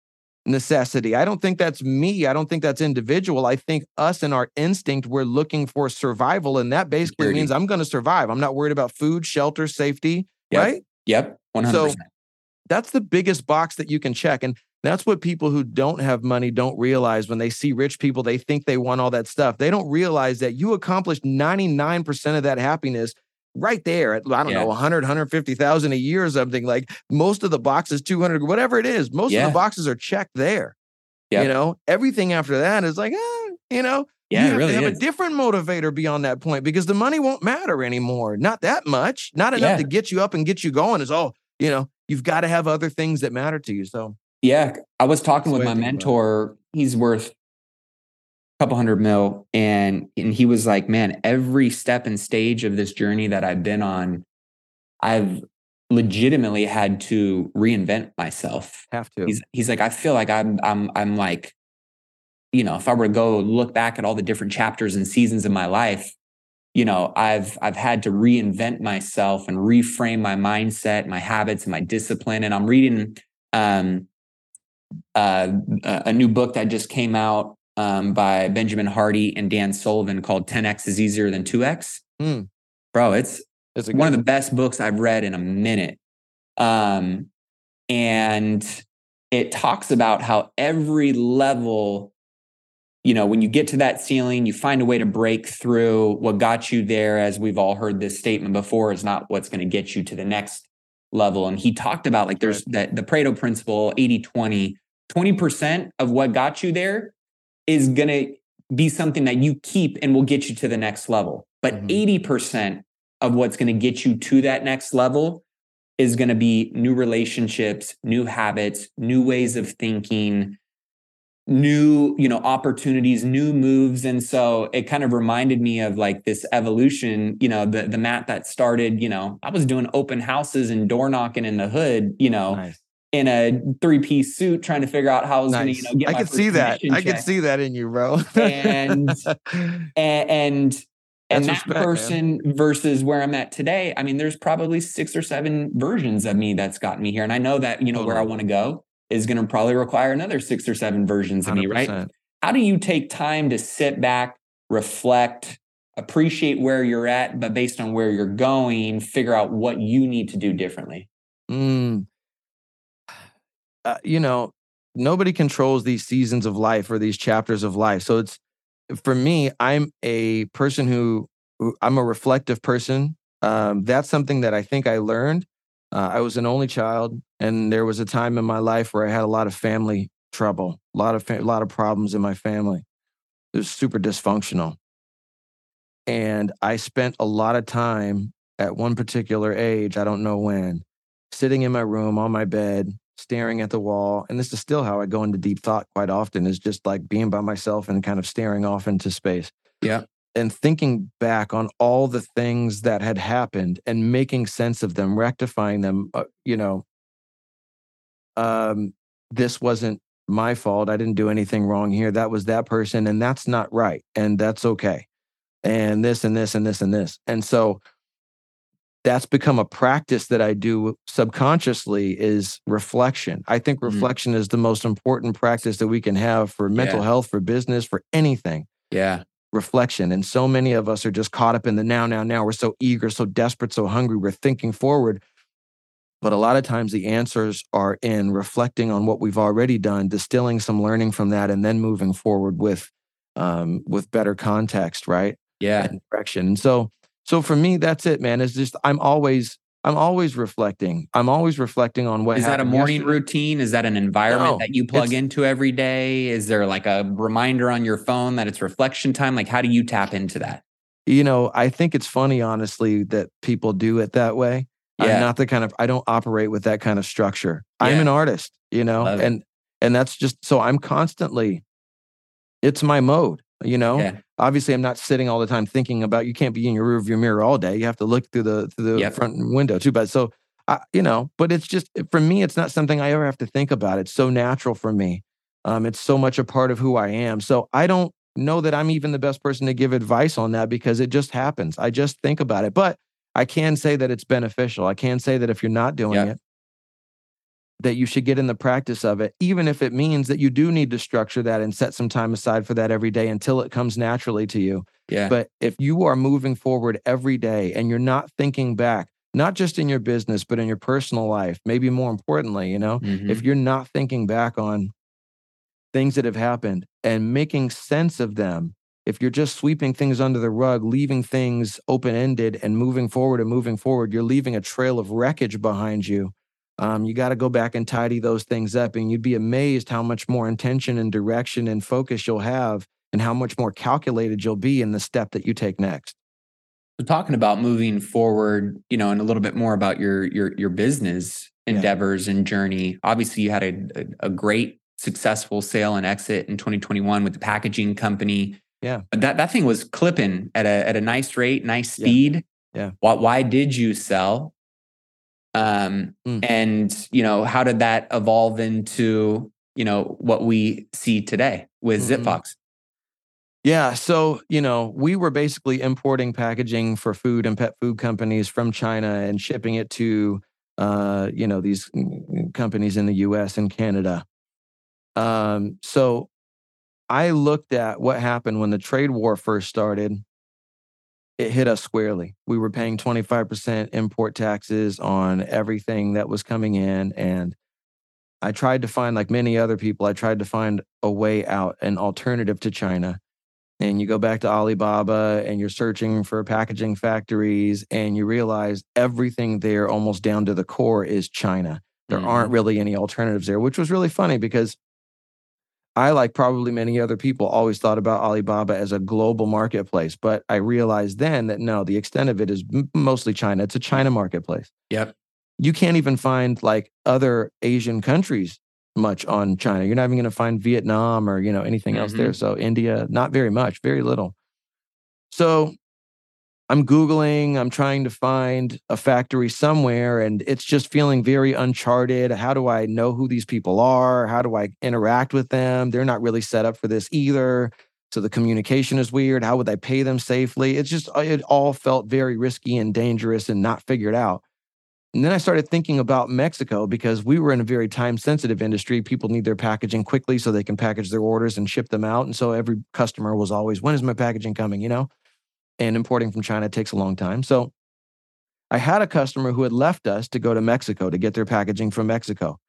necessity. I don't think that's me. I don't think that's individual. I think us and our instinct, we're looking for survival. And that basically Security. means I'm going to survive. I'm not worried about food, shelter, safety.
Yep.
Right.
Yep. 100%.
So that's the biggest box that you can check. And that's what people who don't have money don't realize when they see rich people, they think they want all that stuff. They don't realize that you accomplished 99% of that happiness right there at, I don't yeah. know, 100, 150,000 a year or something. Like most of the boxes, 200, whatever it is, most yeah. of the boxes are checked there. Yep. You know, everything after that is like, eh, you know,
yeah,
you have
really
to have
is.
a different motivator beyond that point because the money won't matter anymore. Not that much, not enough yeah. to get you up and get you going. Is all, you know, you've got to have other things that matter to you. So
yeah, I was talking with my mentor. He's worth a couple hundred mil, and and he was like, "Man, every step and stage of this journey that I've been on, I've legitimately had to reinvent myself.
Have to."
He's he's like, "I feel like I'm I'm I'm like, you know, if I were to go look back at all the different chapters and seasons of my life." you know i've i've had to reinvent myself and reframe my mindset my habits and my discipline and i'm reading um, uh, a new book that just came out um, by Benjamin Hardy and Dan Sullivan called 10x is easier than 2x. Mm. Bro, it's it's one of the best books I've read in a minute. Um, and it talks about how every level, you know, when you get to that ceiling, you find a way to break through. What got you there, as we've all heard this statement before, is not what's going to get you to the next level. And he talked about like there's that the Pareto principle, 80 20 20% of what got you there is going to be something that you keep and will get you to the next level. But mm-hmm. 80% of what's going to get you to that next level is going to be new relationships, new habits, new ways of thinking, new you know opportunities new moves and so it kind of reminded me of like this evolution you know the the mat that started you know i was doing open houses and door knocking in the hood you know nice. In a three piece suit trying to figure out how i was nice. going to you know
get i could see that check. i could see that in you bro
and and and that respect, person man. versus where I'm at today, I mean, there's probably six or seven versions of me that's gotten me here. And I know that, you know, totally. where I want to go is going to probably require another six or seven versions of 100%. me, right? How do you take time to sit back, reflect, appreciate where you're at, but based on where you're going, figure out what you need to do differently?
Mm. Uh, you know, nobody controls these seasons of life or these chapters of life. So it's for me, I'm a person who, who I'm a reflective person. Um, that's something that I think I learned. Uh, I was an only child, and there was a time in my life where I had a lot of family trouble, a lot of fa- a lot of problems in my family. It was super dysfunctional, and I spent a lot of time at one particular age. I don't know when, sitting in my room on my bed, staring at the wall. And this is still how I go into deep thought quite often. Is just like being by myself and kind of staring off into space.
Yeah
and thinking back on all the things that had happened and making sense of them, rectifying them, uh, you know, um, this wasn't my fault. I didn't do anything wrong here. That was that person, and that's not right, and that's okay. And this and this and this and this, and so that's become a practice that I do subconsciously is reflection. I think mm-hmm. reflection mm. is the most important practice that we can have for mental yeah. health, for business, for anything.
Yeah
reflection. And so many of us are just caught up in the now, now, now. We're so eager, so desperate, so hungry. We're thinking forward. But a lot of times the answers are in reflecting on what we've already done, distilling some learning from that, and then moving forward with um, with better context, right?
Yeah.
And direction. And so so for me, that's it, man. It's just I'm always I'm always reflecting. I'm always reflecting on what
is that a morning yesterday. routine? Is that an environment no, that you plug into every day? Is there like a reminder on your phone that it's reflection time? Like, how do you tap into that?
You know, I think it's funny, honestly, that people do it that way. Yeah. I'm not the kind of I don't operate with that kind of structure. Yeah. I'm an artist, you know, Love and it. and that's just so I'm constantly. It's my mode you know? Yeah. obviously i'm not sitting all the time thinking about you can't be in your rearview mirror all day. You have to look through the through the front window too but so I, you know but it's just for me it's not something i ever have to think about. It's so natural for me. Um, it's so much a part of who i am. So i don't know that i'm even the best person to give advice on that because it just happens. I just think about it but i can say that it's beneficial. I can say that if you're not doing it that you should get in the practice of it, even if it means that you do need to structure that and set some time aside for that every day until it comes naturally to you.
Yeah.
But if you are moving forward every day and you're not thinking back, not just in your business, but in your personal life, maybe more importantly, you know, mm-hmm. if you're not thinking back on things that have happened and making sense of them, if you're just sweeping things under the rug, leaving things open ended and moving forward and moving forward, you're leaving a trail of wreckage behind you um, you got to go back and tidy those things up. And you'd be amazed how much more intention and direction and focus you'll have and how much more calculated you'll be in the step that you take next.
So talking about moving forward, you know, and a little bit more about your your your business endeavors yeah. and journey. Obviously, you had a, a great successful sale and exit in 2021 with the packaging company.
Yeah.
That that thing was clipping at a at a nice rate, nice speed.
Yeah. yeah.
Why, why did you sell? Um, mm. And you know, how did that evolve into you know what we see today with mm-hmm. Zipfox?
Yeah, so you know, we were basically importing packaging for food and pet food companies from China and shipping it to uh, you know these companies in the U.S. and Canada. Um, so I looked at what happened when the trade war first started it hit us squarely. We were paying 25% import taxes on everything that was coming in. And I tried to find, like many other people, I tried to find a way out, an alternative to China. And you go back to Alibaba and you're searching for packaging factories, and you realize everything there, almost down to the core, is China. There mm-hmm. aren't really any alternatives there, which was really funny because I, like probably many other people, always thought about Alibaba as a global marketplace. But I realized then that no, the extent of it is m- mostly China. It's a China marketplace.
Yep.
You can't even find like other Asian countries much on China. You're not even going to find Vietnam or, you know, anything mm-hmm. else there. Mm-hmm. So India, not very much, very little. So I'm Googling, I'm trying to find a factory somewhere, and it's just feeling very uncharted. How do I know who these people are? How do I interact with them? They're not really set up for this either. So the communication is weird. How would I pay them safely? It's just, uh, it all felt very risky and dangerous and not figured out. And then I started thinking about Mexico because we were in a very time sensitive industry. People need their packaging quickly so they can package their orders and ship them out. And so every customer was always, when is my packaging coming? You know? And importing from China takes a long time. So I had a customer who had left us to go to Mexico to get their packaging from Mexico.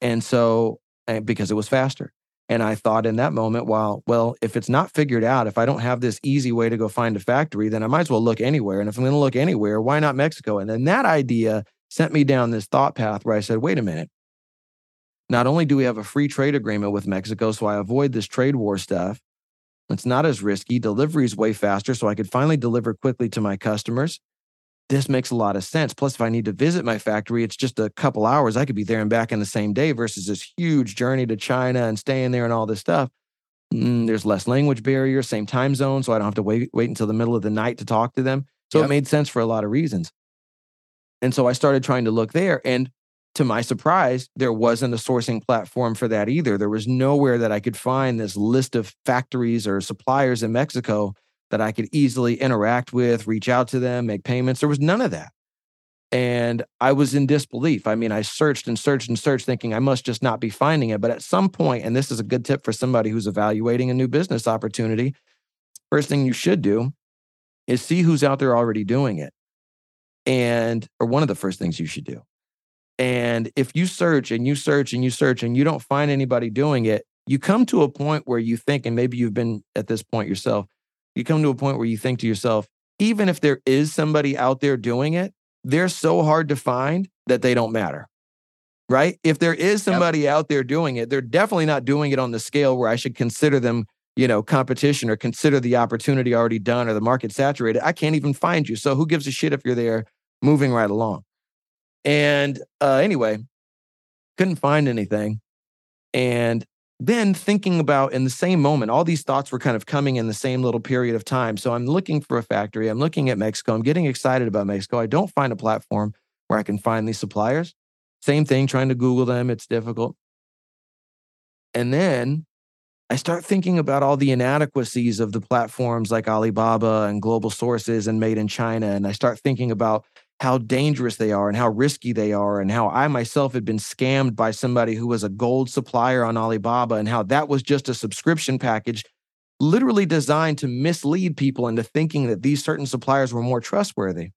And so, eh, because it was faster. And I thought in that moment, well, well, if it's not figured out, if I don't have this easy way to go find a factory, then I might as well look anywhere. And if I'm going to look anywhere, why not Mexico? And then that idea sent me down this thought path where I said, wait a minute. Not only do we have a free trade agreement with Mexico, so I avoid this trade war stuff, it's not as risky. Delivery is way faster, so I could finally deliver quickly to my customers. This makes a lot of sense. Plus, if I need to visit my factory, it's just a couple hours. I could be there and back in the same day versus this huge journey to China and staying there and all this stuff. Mm, there's less language barrier, same time zone, so I don't have to wait wait until the middle of the night to talk to them. So yep. it made sense for a lot of reasons. And so I started trying to look there. And to my surprise, there wasn't a sourcing platform for that either. There was nowhere that I could find this list of factories or suppliers in Mexico that I could easily interact with, reach out to them, make payments. There was none of that. And I was in disbelief. I mean, I searched and searched and searched, thinking I must just not be finding it. But at some point, and this is a good tip for somebody who's evaluating a new business opportunity, first thing you should do is see who's out there already doing it and or one of the first things you should do. And if you search and you search and you search and you don't find anybody doing it, you come to a point where you think, and maybe you've been at this point yourself, you come to a point where you think to yourself, even if there is somebody out there doing it, they're so hard to find that they don't matter. Right? If there is somebody yep. out there doing it, they're definitely not doing it on the scale where I should consider them, you know, competition or consider the opportunity already done or the market saturated. I can't even find you. So who gives a shit if you're there moving right along. And uh, anyway, couldn't find anything. And then thinking about in the same moment, all these thoughts were kind of coming in the same little period of time. So I'm looking for a factory. I'm looking at Mexico. I'm getting excited about Mexico. I don't find a platform where I can find these suppliers. Same thing, trying to Google them. It's difficult. And then I start thinking about all the inadequacies of the platforms like Alibaba and global sources and made in China. And I start thinking about how dangerous they are and how risky they are, and how I myself had been scammed by somebody who was a gold supplier on Alibaba, and how that was just a subscription package literally designed to mislead people into thinking that these certain suppliers were more trustworthy.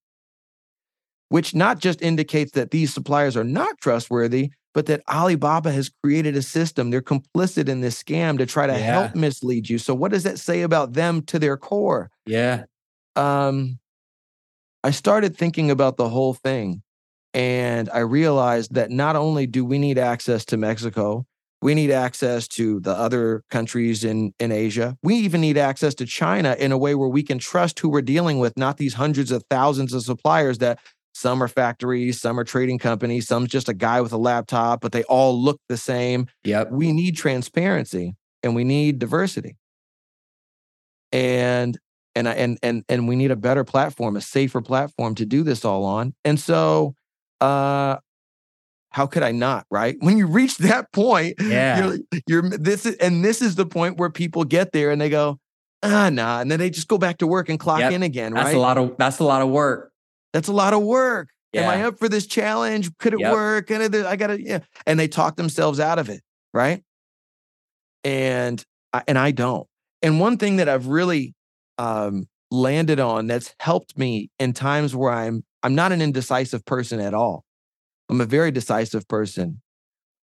Which not just indicates that these suppliers are not trustworthy, but that Alibaba has created a system. They're complicit in this scam to try to yeah. help mislead you. So, what does that say about them to their core?
Yeah.
Um, I started thinking about the whole thing and I realized that not only do we need access to Mexico, we need access to the other countries in, in Asia. We even need access to China in a way where we can trust who we're dealing with, not these hundreds of thousands of suppliers that some are factories, some are trading companies, some's just a guy with a laptop, but they all look the same.
Yep.
We need transparency and we need diversity. And and I, and and and we need a better platform, a safer platform to do this all on. And so, uh, how could I not? Right when you reach that point,
yeah,
you're, you're this is and this is the point where people get there and they go, ah, nah, and then they just go back to work and clock yep. in again. Right?
That's a lot of that's a lot of work.
That's a lot of work. Yeah. Am I up for this challenge? Could it yep. work? And I gotta, yeah. And they talk themselves out of it, right? And I, and I don't. And one thing that I've really um, landed on that's helped me in times where I'm I'm not an indecisive person at all. I'm a very decisive person.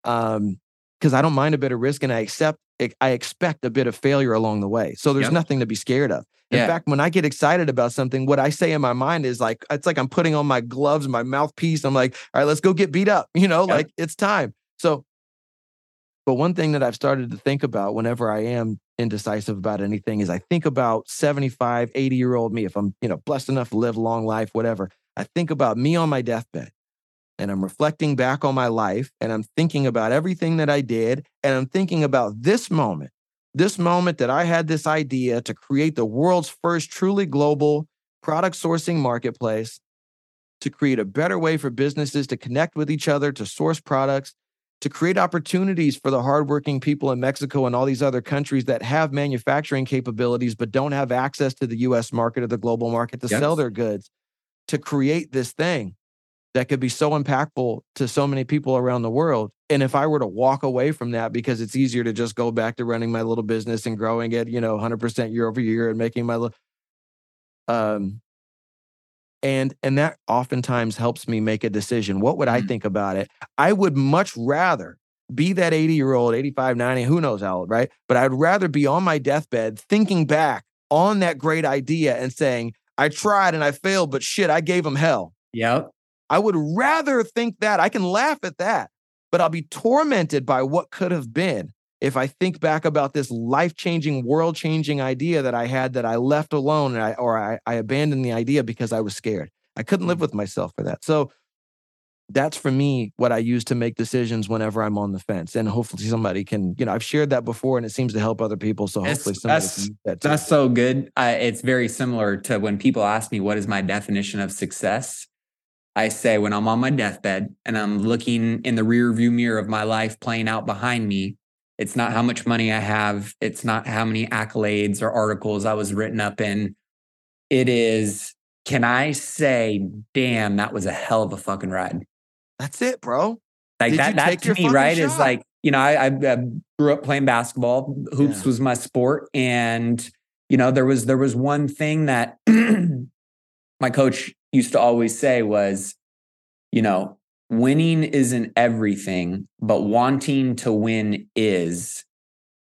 Um, because I don't mind a bit of risk and I accept I expect a bit of failure along the way. So there's yep. nothing to be scared of. In yeah. fact, when I get excited about something, what I say in my mind is like it's like I'm putting on my gloves, my mouthpiece. I'm like, all right, let's go get beat up. You know, yep. like it's time. So But one thing that I've started to think about whenever I am indecisive about anything is I think about 75, 80 year old me. If I'm, you know, blessed enough to live a long life, whatever, I think about me on my deathbed and I'm reflecting back on my life and I'm thinking about everything that I did. And I'm thinking about this moment, this moment that I had this idea to create the world's first truly global product sourcing marketplace, to create a better way for businesses to connect with each other, to source products, to create opportunities for the hardworking people in Mexico and all these other countries that have manufacturing capabilities but don't have access to the US market or the global market to yes. sell their goods, to create this thing that could be so impactful to so many people around the world. And if I were to walk away from that because it's easier to just go back to running my little business and growing it, you know, 100% year over year and making my um and and that oftentimes helps me make a decision what would i mm-hmm. think about it? I would much rather be that 80 year old 85 90 who knows how old right? But i'd rather be on my deathbed thinking back on that great idea and saying i tried and i failed but shit i gave them hell.
Yep.
I would rather think that i can laugh at that but i'll be tormented by what could have been if I think back about this life changing, world changing idea that I had that I left alone and I, or I, I abandoned the idea because I was scared. I couldn't live mm. with myself for that. So that's for me what I use to make decisions whenever I'm on the fence. And hopefully somebody can, you know, I've shared that before and it seems to help other people. So hopefully somebody
that's, can that That's so good. it's very similar to when people ask me, what is my definition of success? I say when I'm on my deathbed and I'm looking in the rear view mirror of my life playing out behind me, it's not how much money I have. It's not how many accolades or articles I was written up in. It is, can I say, damn, that was a hell of a fucking ride?
That's it, bro.
Like Did that, that to me, right, shot? is like, you know, I, I, grew up playing basketball. Hoops yeah. was my sport. And, you know, there was there was one thing that my coach used to always say was, you know, winning isn't everything, but wanting to win is,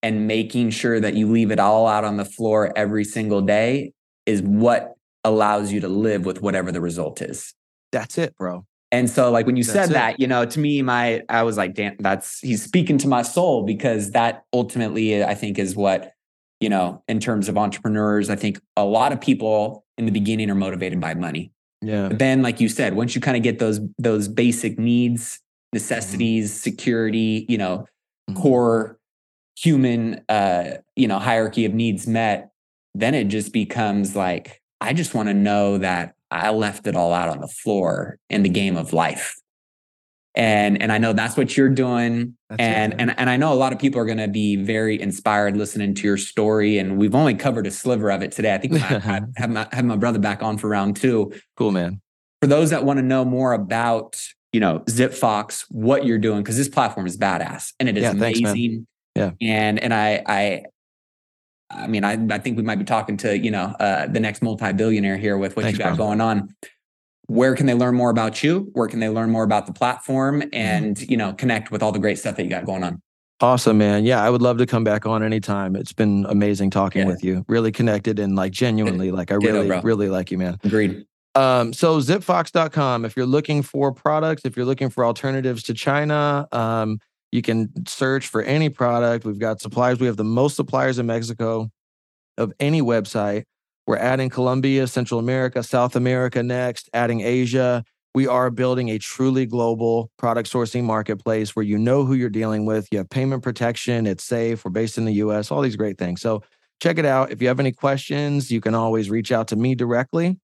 and making sure that you leave it all out on the floor every single day is what allows you to live with whatever the result is.
That's it, bro.
And so, like when you that's said it. that, you know, to me, my I was like, damn, that's he's speaking to my soul because that ultimately, I think, is what you know, in terms of entrepreneurs. I think a lot of people in the beginning are motivated by money.
Yeah.
But then, like you said, once you kind of get those those basic needs, necessities, mm-hmm. security, you know, mm-hmm. core human uh, you know, hierarchy of needs met, then it just becomes like, I just want to know that I left it all out on the floor in the game of life and and I know that's what you're doing. That's and it, and and I know a lot of people are going to be very inspired listening to your story. And we've only covered a sliver of it today. I think I have, have my have my brother back on for round two.
Cool, man.
For those that want to know more about you know Zipfox, what you're doing, because this platform is badass and it is yeah, amazing.
Thanks,
yeah, and and I I I mean, I, I think we might be talking to, you know, uh, the next multi-billionaire here with what Thanks, you got bro. going on where can they learn more about you? Where can they learn more about the platform mm-hmm. and you know connect with all the great stuff that you got going on?
Awesome man. Yeah i would love to come back on anytime. It's been amazing talking yeah. with you. Really connected and like genuinely like i really really like you man.
Agreed.
Um, so zipfox.com if you're looking for products if you're looking for alternatives to china um, you can search for any product. We've got suppliers. We have the most suppliers in mexico of any website we're adding Colombia, Central America, South America next, adding Asia. We are building a truly global product sourcing marketplace where you know who you're dealing with. You have payment protection, it's safe, we're based in the US, all these great things. So check it out. If you have any questions, you can always reach out to me directly.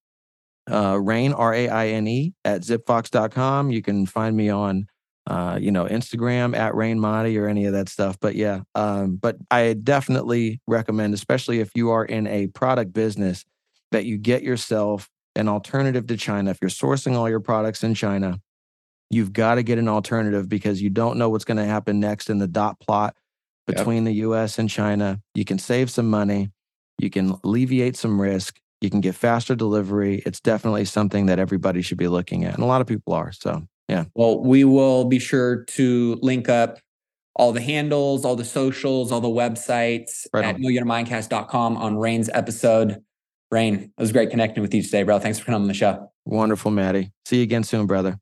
Uh, Raine, R A I N E, at zipfox.com. You can find me on uh, you know, Instagram at Raine Mahdi or any of that stuff. But yeah, um, but I definitely recommend, especially if you are in a product business, that you get yourself an alternative to China. If you're sourcing all your products in China, you've got to get an alternative because you don't know what's going to happen next in the dot plot between yep. the US and China. You can save some money, you can alleviate some risk, you can get faster delivery. It's definitely something that everybody should be looking at. And a lot of people are. So yeah.
Well, we will be sure to link up all the handles, all the socials, all the websites right at millionmindcast.com on Raine's episode. Rain, it was great connecting with you today, bro. Thanks for coming on the show.
Wonderful, Matty. See you again soon, brother.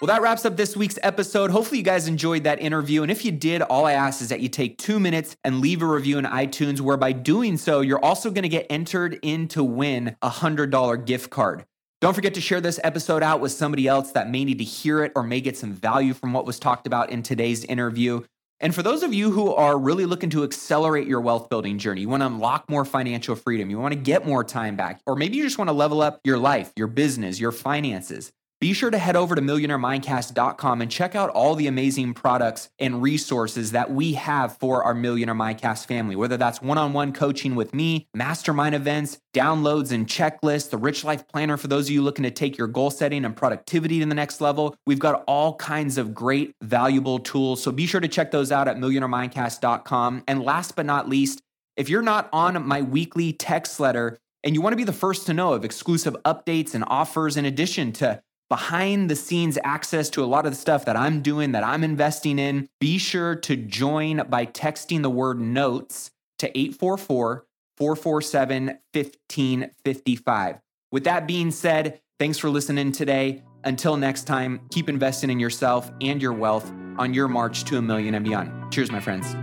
Well, that wraps up this week's episode. Hopefully, you guys enjoyed that interview. And if you did, all I ask is that you take two minutes and leave a review in iTunes, where by doing so, you're also going to get entered in to win a $100 gift card. Don't forget to share this episode out with somebody else that may need to hear it or may get some value from what was talked about in today's interview. And for those of you who are really looking to accelerate your wealth building journey, you want to unlock more financial freedom, you want to get more time back, or maybe you just want to level up your life, your business, your finances be sure to head over to millionairemindcast.com and check out all the amazing products and resources that we have for our Millionaire Mindcast family, whether that's one on one coaching with me, mastermind events, downloads and checklists, the Rich Life Planner for those of you looking to take your goal setting and productivity to the next level. We've got all kinds of great, valuable tools. So be sure to check those out at millionairemindcast.com. And last but not least, if you're not on my weekly text letter, and you want to be the first to know of exclusive updates and offers in addition to behind the scenes access to a lot of the stuff that I'm doing, that I'm investing in, be sure to join by texting the word notes to 844 447 1555. With that being said, thanks for listening today. Until next time, keep investing in yourself and your wealth on your march to a million and beyond. Cheers, my friends.